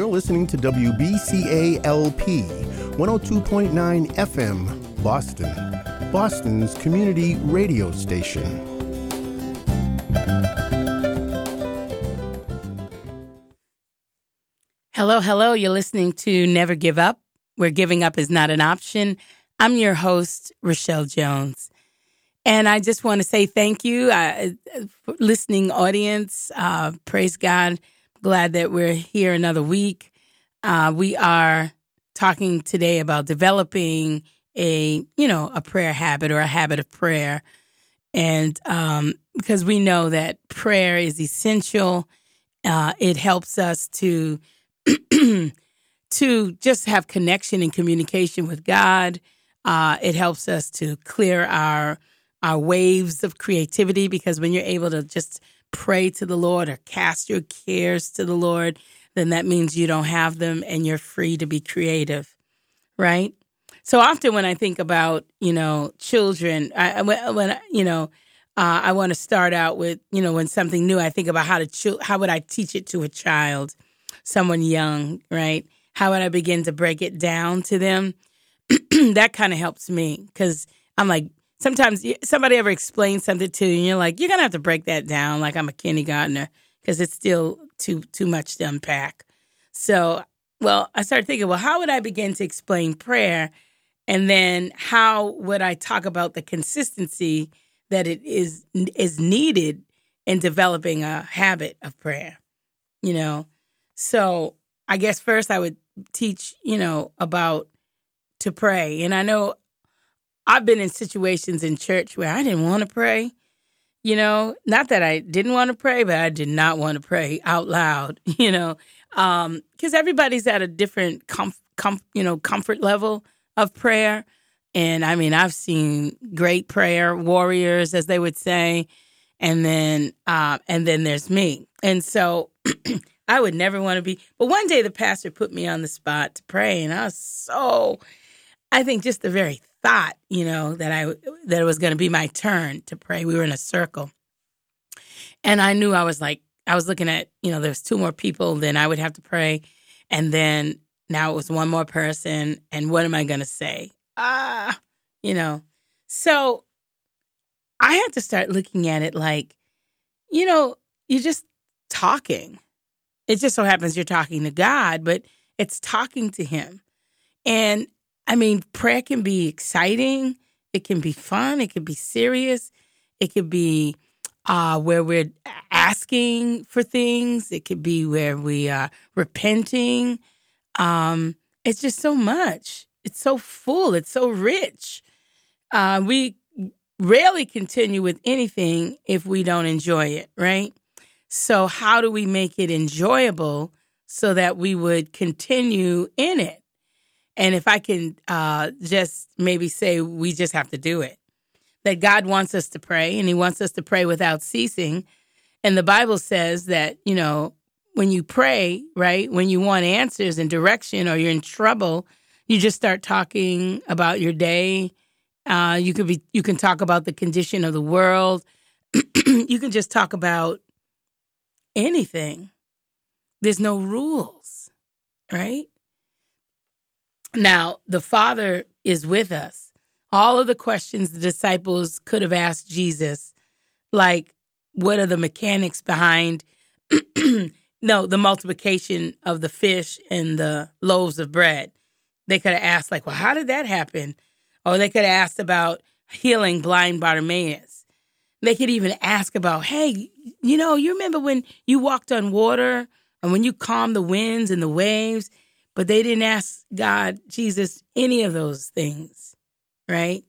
You're listening to WBCA LP 102.9 FM, Boston, Boston's community radio station. Hello, hello. You're listening to Never Give Up, where giving up is not an option. I'm your host, Rochelle Jones. And I just want to say thank you, uh, listening audience. Uh, praise God. Glad that we're here another week. Uh, we are talking today about developing a, you know, a prayer habit or a habit of prayer. And um, because we know that prayer is essential, uh, it helps us to to just have connection and communication with God. Uh, it helps us to clear our our waves of creativity because when you're able to just pray to the Lord or cast your cares to the Lord, then that means you don't have them and you're free to be creative, right? So often when I think about, you know, children, I, when, you know, uh, I want to start out with, you know, when something new, I think about how to, how would I teach it to a child, someone young, right? How would I begin to break it down to them? that kind of helps me because I'm like, sometimes somebody ever explains something to you and you're like you're gonna have to break that down like i'm a kindergartner because it's still too too much to unpack. So well i started thinking well how would i begin to explain prayer? And then how would i talk about the consistency that it is is needed in developing a habit of prayer you know? So i guess first i would teach you know about to pray. And i know I've been in situations in church where I didn't want to pray. You know, not that I didn't want to pray, but I did not want to pray out loud. You know, because um, everybody's at a different comf- com- you know comfort level of prayer. And I mean, I've seen great prayer warriors, as they would say, and then uh, and then there's me. And so I would never want to be. But one day the pastor put me on the spot to pray, and I was so. I think just the very thought, you know, that I that it was going to be my turn to pray. We were in a circle, and I knew I was like, I was looking at, you know, there's two more people, then I would have to pray, and then now it was one more person, and what am I going to say? Ah, you know, so I had to start looking at it like, you know, you're just talking. It just so happens you're talking to God, but it's talking to Him. And I mean, prayer can be exciting, it can be fun, it can be serious, it could be uh, where we're asking for things, it could be where we are repenting. Um, it's just so much. It's so full, it's so rich. Uh, we rarely continue with anything if we don't enjoy it, right? So, how do we make it enjoyable so that we would continue in it? And if I can uh, just maybe say, we just have to do it. That God wants us to pray and He wants us to pray without ceasing. And the Bible says that, you know, when you pray, right, when you want answers and direction or you're in trouble, you just start talking about your day. Uh, you could be, you can talk about the condition of the world. you can just talk about anything. There's no rules, right? Now, the Father is with us. All of the questions the disciples could have asked Jesus, like, what are the mechanics behind, no, the multiplication of the fish and the loaves of bread? They could have asked, like, well, how did that happen? Or they could have asked about healing blind Bartimaeus. They could even ask about, hey, you know, you remember when you walked on water and when you calmed the winds and the waves? But they didn't ask God, Jesus, any of those things, right?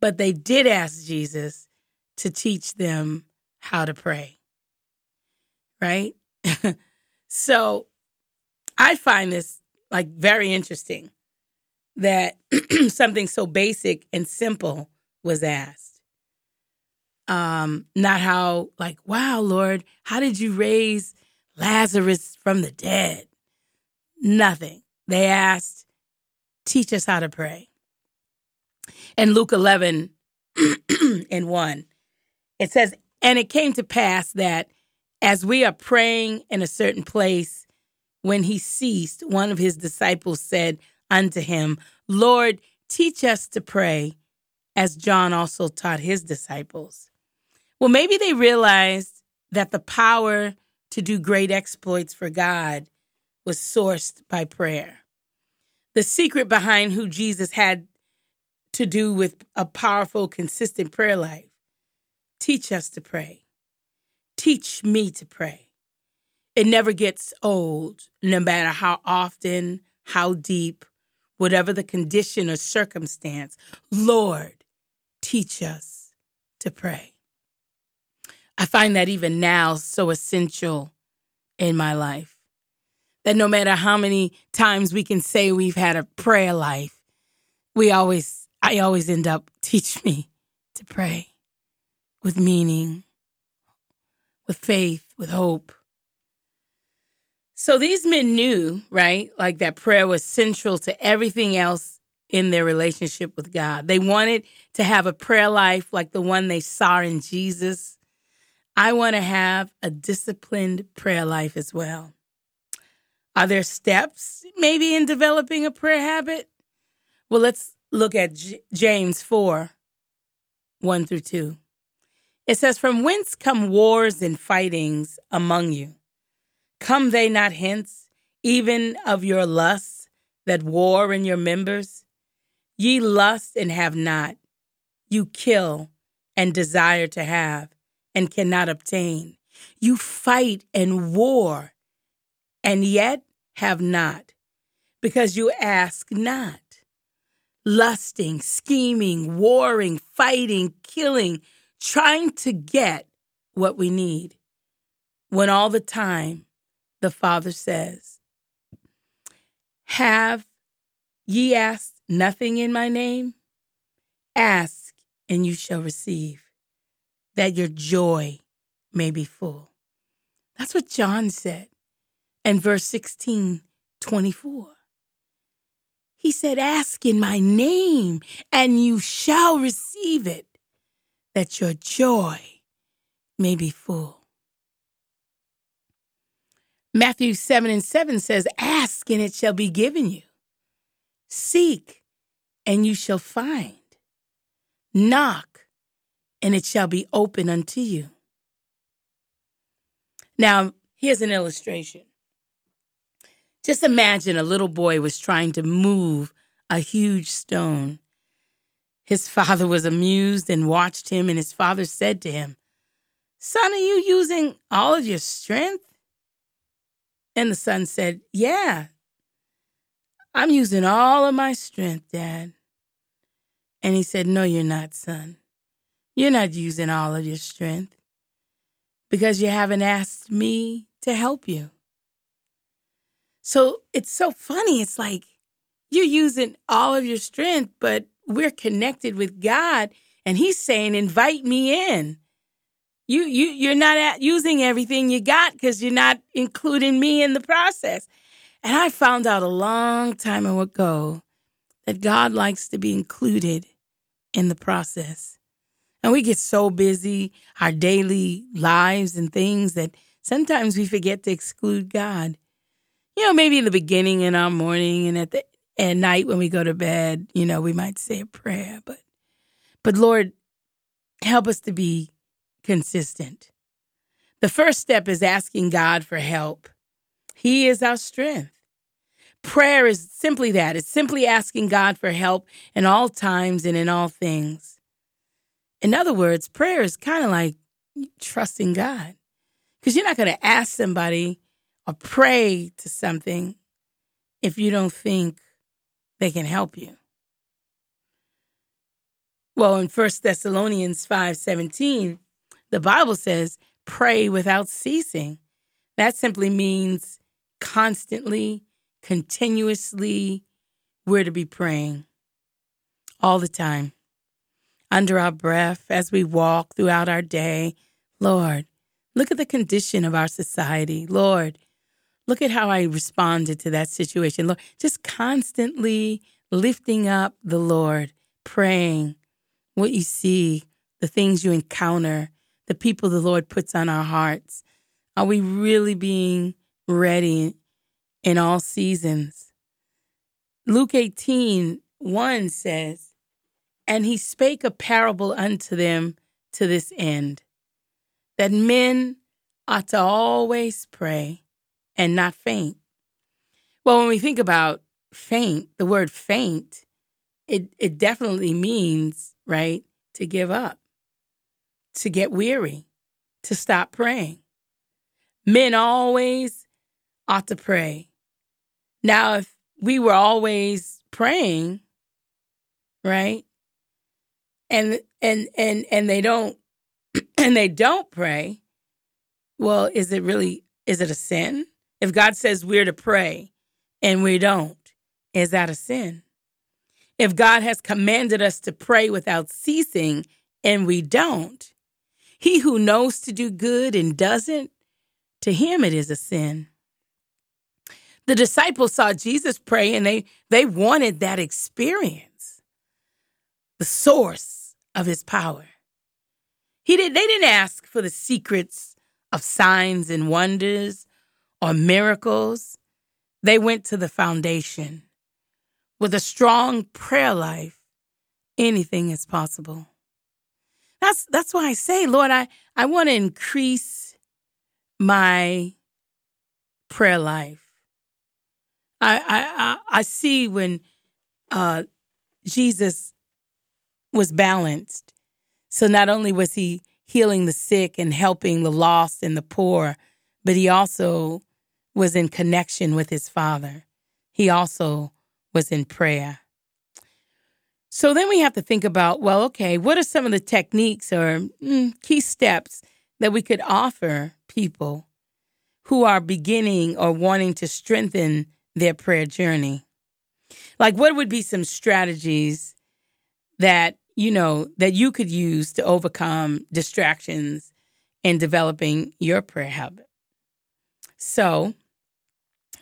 But they did ask Jesus to teach them how to pray, right? so I find this like very interesting that something so basic and simple was asked. Um, not how, like, wow, Lord, how did you raise Lazarus from the dead? Nothing they asked, Teach us how to pray. In Luke 11 and 1, it says, And it came to pass that as we are praying in a certain place, when he ceased, one of his disciples said unto him, Lord, teach us to pray, as John also taught his disciples. Well, maybe they realized that the power to do great exploits for God was sourced by prayer. The secret behind who Jesus had to do with a powerful, consistent prayer life. Teach us to pray. Teach me to pray. It never gets old, no matter how often, how deep, whatever the condition or circumstance. Lord, teach us to pray. I find that even now so essential in my life. That no matter how many times we can say we've had a prayer life, we always, I always end up, teach me to pray with meaning, with faith, with hope. So these men knew, right? Like that prayer was central to everything else in their relationship with God. They wanted to have a prayer life like the one they saw in Jesus I want to have a disciplined prayer life as well. Are there steps maybe in developing a prayer habit? Well, let's look at J- James 4 1 through 2. It says, From whence come wars and fightings among you? Come they not hence, even of your lusts that war in your members? Ye lust and have not, you kill and desire to have and cannot obtain. You fight and war and yet have not, because you ask not. Lusting, scheming, warring, fighting, killing, trying to get what we need. When all the time the Father says, Have ye asked nothing in my name? Ask and you shall receive that your joy may be full. That's what John said in verse 16, 24. He said, Ask in my name, and you shall receive it, that your joy may be full. Matthew 7 and 7 says, Ask, and it shall be given you. Seek, and you shall find. Knock, and it shall be open unto you. Now, here's an illustration. Just imagine a little boy was trying to move a huge stone. His father was amused and watched him, and his father said to him, Son, are you using all of your strength? And the son said, Yeah, I'm using all of my strength, Dad. And he said, No, you're not, son. You're not using all of your strength because you haven't asked me to help you. So it's so funny. It's like you're using all of your strength, but we're connected with God and he's saying invite me in. You you you're not using everything you got cuz you're not including me in the process. And I found out a long time ago that God likes to be included in the process. And we get so busy, our daily lives and things that sometimes we forget to exclude God. You know, maybe in the beginning in our morning and at the at night when we go to bed, you know, we might say a prayer, but but Lord, help us to be consistent. The first step is asking God for help. He is our strength. Prayer is simply that. It's simply asking God for help in all times and in all things. In other words, prayer is kind of like trusting God because you're not going to ask somebody or pray to something if you don't think they can help you. Well, in 1 Thessalonians 5:17, the Bible says, "Pray without ceasing." That simply means constantly, continuously, we're to be praying all the time under our breath as we walk throughout our day. Lord, look at the condition of our society. Lord, look at how I responded to that situation. Lord, just constantly lifting up the Lord, praying what you see, the things you encounter, the people the Lord puts on our hearts. Are we really being ready in all seasons. Luke 18 1 says, And he spake a parable unto them to this end, that men ought to always pray and not faint. Well, when we think about faint, the word faint, it, it definitely means, right, to give up, to get weary, to stop praying. Men always ought to pray. Now, if we were always praying, right? And and and and they don't and they don't pray, well, is it really is it a sin? If God says we're to pray and we don't, is that a sin? If God has commanded us to pray without ceasing and we don't, he who knows to do good and doesn't, to him it is a sin. The disciples saw Jesus pray and they, they wanted that experience, the source of his power. He did, they didn't ask for the secrets of signs and wonders or miracles. They went to the foundation. With a strong prayer life, anything is possible. That's that's why I say, Lord, I, I want to increase my prayer life. I I I see when uh, Jesus was balanced. So not only was he healing the sick and helping the lost and the poor, but he also was in connection with his Father. He also was in prayer. So then we have to think about well, okay, what are some of the techniques or mm, key steps that we could offer people who are beginning or wanting to strengthen their prayer journey? Like, what would be some strategies that, you know, that you could use to overcome distractions in developing your prayer habit? So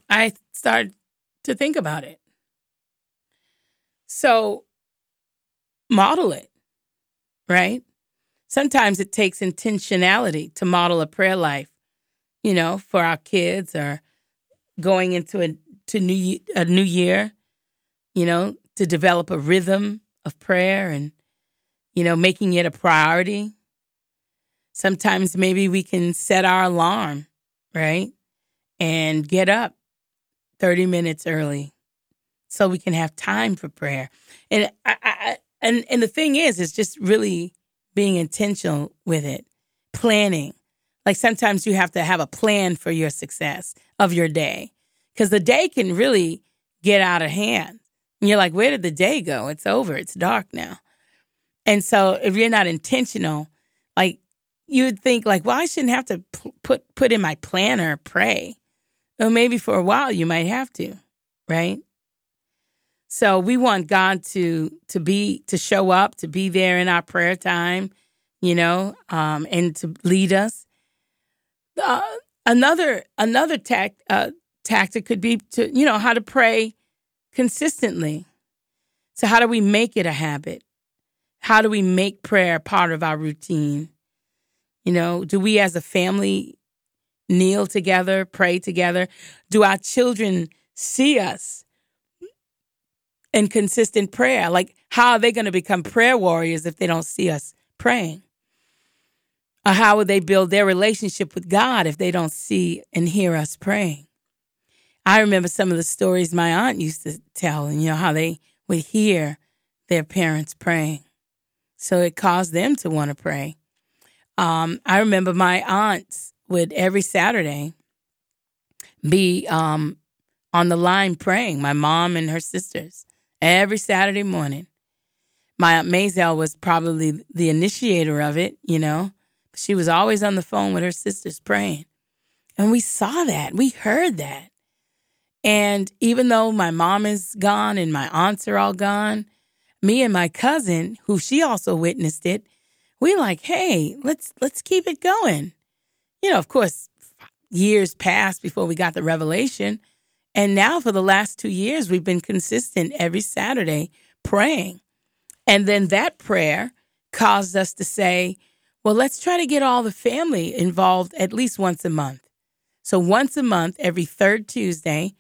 I started to think about it. So model it, right? Sometimes it takes intentionality to model a prayer life, you know, for our kids or going into a to new a new year, you know, to develop a rhythm of prayer and you know, making it a priority. Sometimes maybe we can set our alarm, right? And get up 30 minutes early so we can have time for prayer. And I, I and and the thing is, it's just really being intentional with it, planning. Like sometimes you have to have a plan for your success of your day because the day can really get out of hand. And you're like, where did the day go? It's over. It's dark now. And so if you're not intentional, like you would think like, well, I shouldn't have to put put in my planner pray. Well, maybe for a while you might have to, right? So we want God to to be to show up, to be there in our prayer time, you know, um, and to lead us. Uh, another another tact, uh, tactic could be to you know how to pray consistently. So how do we make it a habit? How do we make prayer part of our routine? You know, do we as a family kneel together, pray together? Do our children see us? in consistent prayer. Like, how are they going to become prayer warriors if they don't see us praying? Or how would they build their relationship with God if they don't see and hear us praying? I remember some of the stories my aunt used to tell, and you know, how they would hear their parents praying. So it caused them to want to pray. Um, I remember my aunts would every Saturday be um, on the line praying, my mom and her sisters every Saturday morning. My Aunt Maisel was probably the initiator of it, you know. She was always on the phone with her sisters praying. And we saw that, we heard that. And even though my mom is gone and my aunts are all gone, me and my cousin, who she also witnessed it, we like, hey, let's let's keep it going. You know, of course, years passed before we got the revelation, and now for the last two years, we've been consistent every Saturday praying. And then that prayer caused us to say, well, let's try to get all the family involved at least once a month. So once a month, every third Tuesday,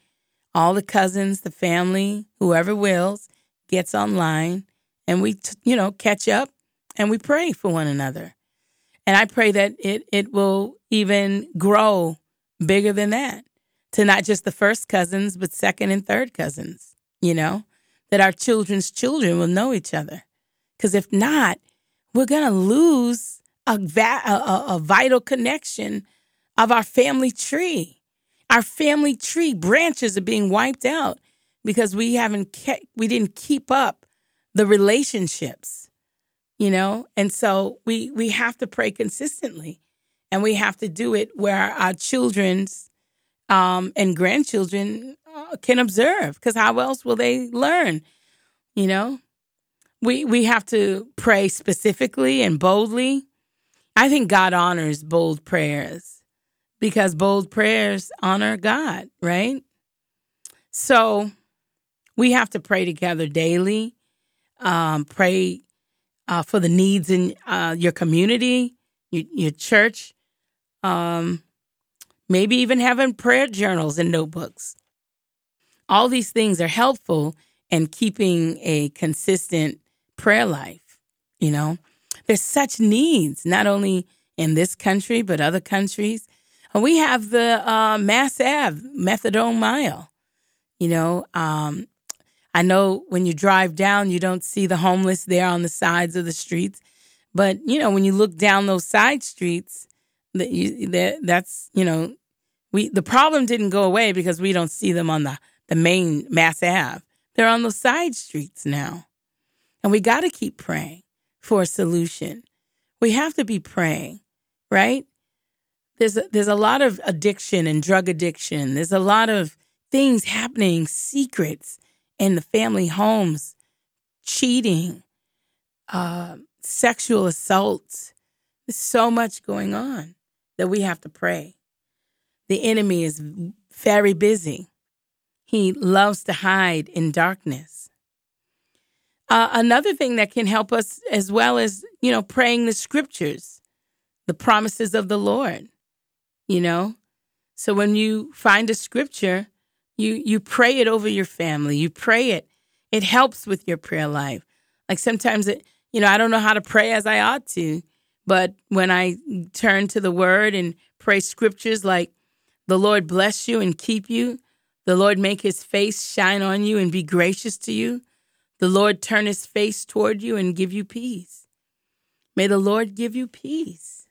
all the cousins, the family, whoever wills, gets online and we, you know, catch up and we pray for one another. And I pray that it, it will even grow bigger than that to not just the first cousins, but second and third cousins, you know, that our children's children will know each other. Because if not, we're going to lose a, va- a, a vital connection of our family tree. Our family tree branches are being wiped out because we haven't kept, we didn't keep up the relationships, you know? And so we we have to pray consistently and we have to do it where our children's um, and grandchildren uh, can observe because how else will they learn, you know? We we have to pray specifically and boldly. I think God honors bold prayers because bold prayers honor God, right? So we have to pray together daily. Um, pray uh, for the needs in uh, your community, your, your church. Um, maybe even having prayer journals and notebooks. All these things are helpful in keeping a consistent prayer life. You know, there's such needs, not only in this country, but other countries. We have the uh, Mass Ave Methadone Mile. You know, um, I know when you drive down, you don't see the homeless there on the sides of the streets, but you know when you look down those side streets, that you that that's you know we the problem didn't go away because we don't see them on the the main Mass Ave. They're on those side streets now, and we got to keep praying for a solution. We have to be praying, right? There's a, there's a lot of addiction and drug addiction. There's a lot of things happening, secrets in the family homes, cheating, uh, sexual assault. There's so much going on that we have to pray. The enemy is very busy. He loves to hide in darkness. Uh, another thing that can help us as well as, you know, praying the scriptures, the promises of the Lord, you know. So when you find a scripture you you pray it over your family. You pray it. It helps with your prayer life. Like sometimes it, you know, I don't know how to pray as I ought to, but when I turn to the word and pray scriptures like the Lord bless you and keep you, the Lord make his face shine on you and be gracious to you. The Lord turn his face toward you and give you peace. May the Lord give you peace.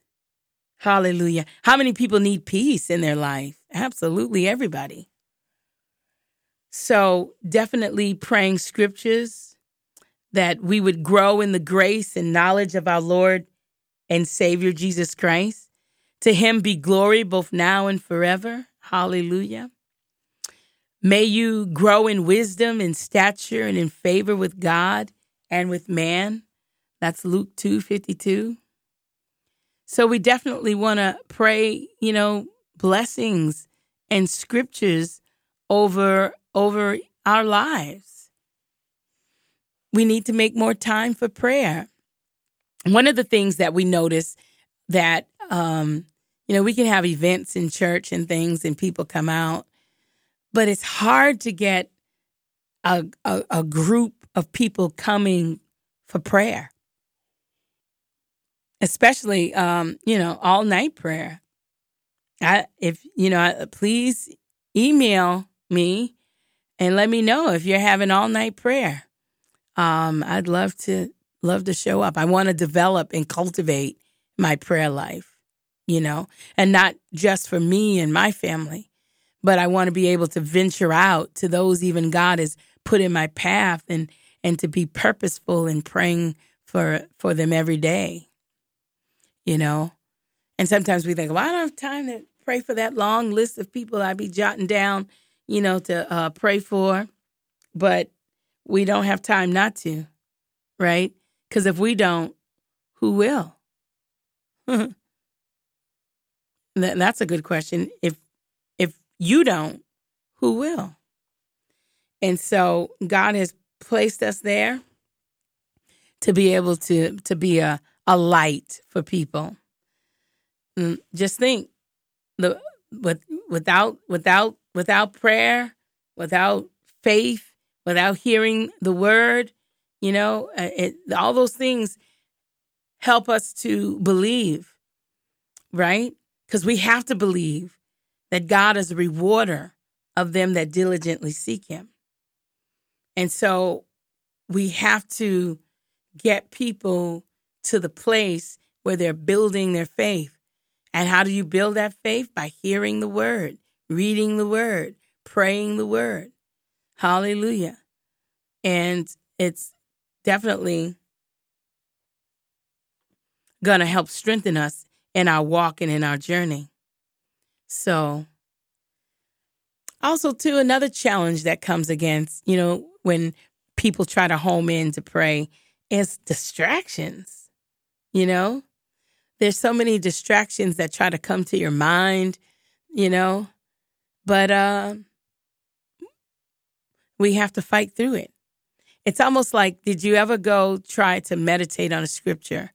Hallelujah. How many people need peace in their life? Absolutely everybody. So, definitely praying scriptures that we would grow in the grace and knowledge of our Lord and Savior Jesus Christ. To him be glory both now and forever. Hallelujah. May you grow in wisdom and stature and in favor with God and with man. That's Luke 2 52. So we definitely want to pray, you know, blessings and scriptures over over our lives. We need to make more time for prayer. One of the things that we notice that, um, you know, we can have events in church and things and people come out, but it's hard to get a, a, a group of people coming for prayer, especially, um, you know, all night prayer. I, if, you know, please email me and let me know if you're having all night prayer. Um, I'd love to love to show up. I want to develop and cultivate my prayer life, you know, and not just for me and my family, but I want to be able to venture out to those even God has put in my path and and to be purposeful in praying for for them every day. You know. And sometimes we think, well, I don't have time to pray for that long list of people I'd be jotting down you know, to uh, pray for, but we don't have time not to, right? Because if we don't, who will? That's a good question. If if you don't, who will? And so God has placed us there to be able to to be a a light for people. Mm, just think the with without without without prayer, without faith, without hearing the word, you know, uh, it, all those things help us to believe, right? Because we have to believe that God is a rewarder of them that diligently seek him. And so we have to get people to the place where they're building their faith. And how do you build that faith? By hearing the word, reading the word, praying the word. Hallelujah. And it's definitely going to help strengthen us in our walk and in our journey. So, also, too, another challenge that comes against, you know, when people try to home in to pray is distractions. You know, there's so many distractions that try to come to your mind, you know, but uh, we have to fight through it. It's almost like, did you ever go try to meditate on a scripture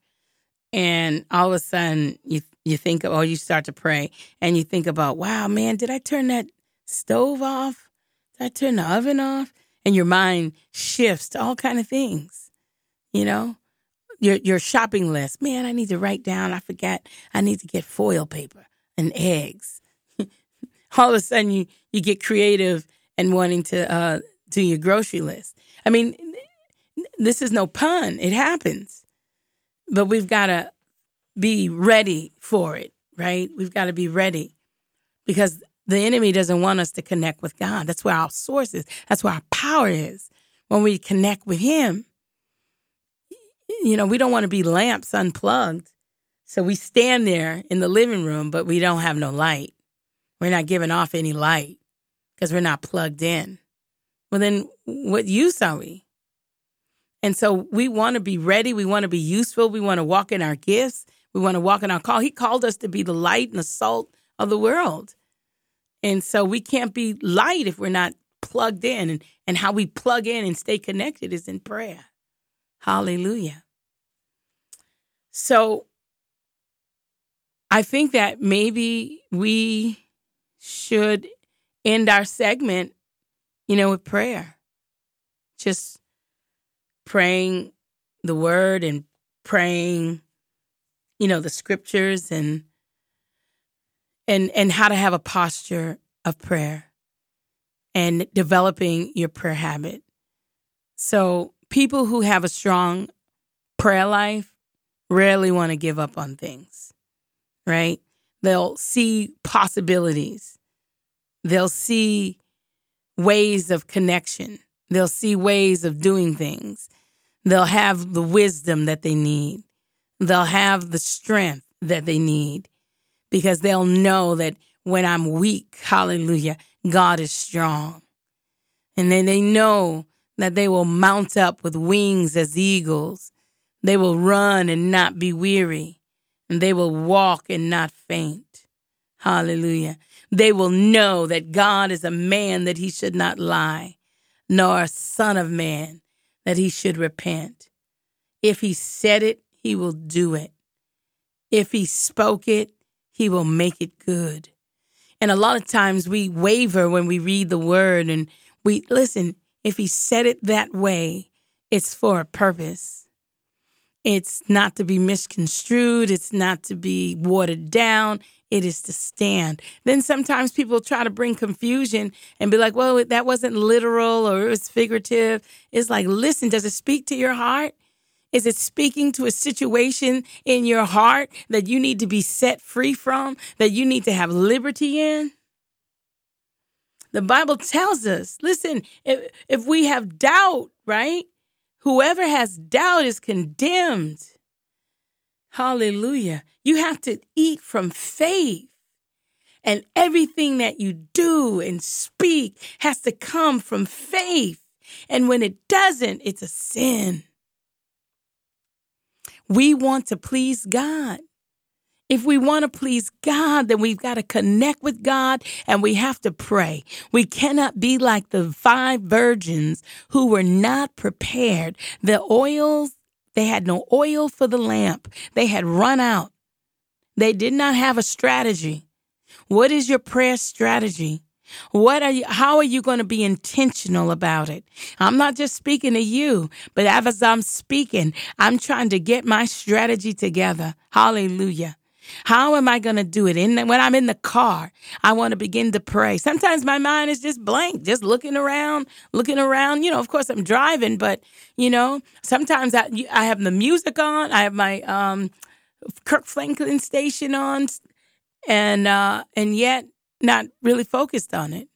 and all of a sudden you you think or you start to pray and you think about, wow, man, did I turn that stove off? Did I turn the oven off? And your mind shifts to all kind of things, you know? Your your shopping list. Man, I need to write down, I forgot, I need to get foil paper and eggs. all of a sudden you you get creative and wanting to uh, do your grocery list. I mean, this is no pun. It happens. But we've got to be ready for it, right? We've got to be ready because the enemy doesn't want us to connect with God. That's where our source is. That's where our power is. When we connect with Him, you know, we don't want to be lamps unplugged. So we stand there in the living room, but we don't have no light. We're not giving off any light because we're not plugged in. Well, then what use are we? And so we want to be ready. We want to be useful. We want to walk in our gifts. We want to walk in our call. He called us to be the light and the salt of the world. And so we can't be light if we're not plugged in. And, and how we plug in and stay connected is in prayer. Hallelujah. So I think that maybe we should end our segment, you know, with prayer. Just praying the word and praying, you know, the scriptures and and and how to have a posture of prayer and developing your prayer habit. So, people who have a strong prayer life rarely want to give up on things, right? They'll see possibilities. They'll see ways of connection. They'll see ways of doing things. They'll have the wisdom that they need. They'll have the strength that they need because they'll know that when I'm weak, hallelujah, God is strong. And then they know that they will mount up with wings as eagles. They will run and not be weary, and they will walk and not faint. Hallelujah. They will know that God is a man that he should not lie, nor a son of man that he should repent. If he said it, he will do it. If he spoke it, he will make it good. And a lot of times we waver when we read the word and we listen, if he said it that way, it's for a purpose. It's not to be misconstrued, it's not to be watered down, it is to stand. Then sometimes people try to bring confusion and be like, well, that wasn't literal or it was figurative. It's like, listen, does it speak to your heart? Is it speaking to a situation in your heart that you need to be set free from, that you need to have liberty in? The Bible tells us, listen, if, if we have doubt, right? Whoever has doubt is condemned. Hallelujah. You have to eat from faith. And everything that you do and speak has to come from faith. And when it doesn't, it's a sin. We want to please God. If we want to please God, then we've got to connect with God and we have to pray. We cannot be like the five virgins who were not prepared. The oils they had no oil for the lamp. They had run out. They did not have a strategy. What is your prayer strategy? What are you, how are you going to be intentional about it? I'm not just speaking to you, but as I'm speaking, I'm trying to get my strategy together. Hallelujah. How am I going to do it? The, when I'm in the car, I want to begin to pray. Sometimes my mind is just blank, just looking around, looking around. You know, of course I'm driving, but you know, sometimes I, I have the music on. I have my um, Kirk Franklin station on, and uh, and yet not really focused on it.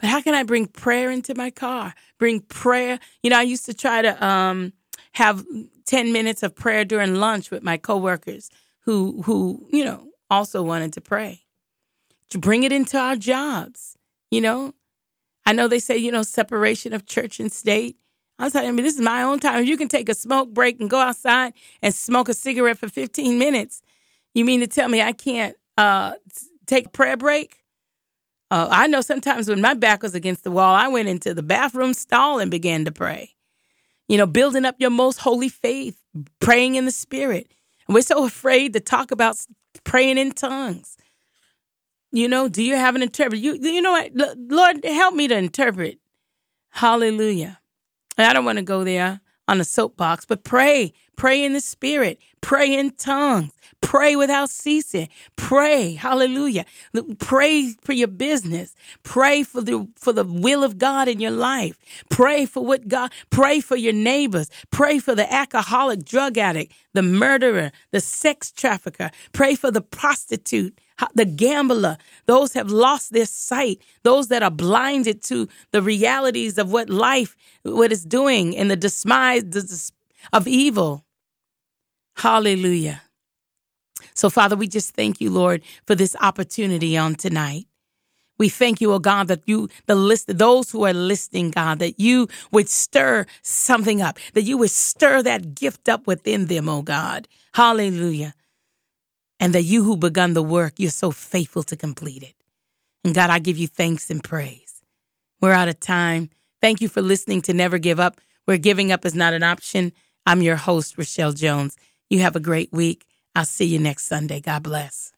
But how can I bring prayer into my car? Bring prayer. You know, I used to try to um, have 10 minutes of prayer during lunch with my coworkers who who you know also wanted to pray. To bring it into our jobs, you know. I know they say you know separation of church and state. I was telling I mean, this is my own time. You can take a smoke break and go outside and smoke a cigarette for 15 minutes, you mean to tell me I can't uh, take a prayer break? Uh, I know sometimes when my back was against the wall, I went into the bathroom stall and began to pray. You know, building up your most holy faith, praying in the spirit. And we're so afraid to talk about praying in tongues. You know, do you have an interpreter? You, you know what? Lord, help me to interpret. Hallelujah. I don't want to go there on a soapbox, but pray. Pray in the spirit. Pray in tongues. Pray without ceasing. Pray. Hallelujah. Pray for your business. Pray for the for the will of God in your life. Pray for what God pray for your neighbors. Pray for the alcoholic drug addict, the murderer, the sex trafficker. Pray for the prostitute the gambler, those have lost their sight, those that are blinded to the realities of what life, what it's doing, and the demise of evil. Hallelujah. So, Father, we just thank you, Lord, for this opportunity on tonight. We thank you, oh God, that you, the list, those who are listening, God, that you would stir something up, that you would stir that gift up within them, oh God. Hallelujah and that you who begun the work, you're so faithful to complete it. And God, I give you thanks and praise. We're out of time. Thank you for listening to Never Give Up, where giving up is not an option. I'm your host, Rochelle Jones. You have a great week. I'll see you next Sunday. God bless.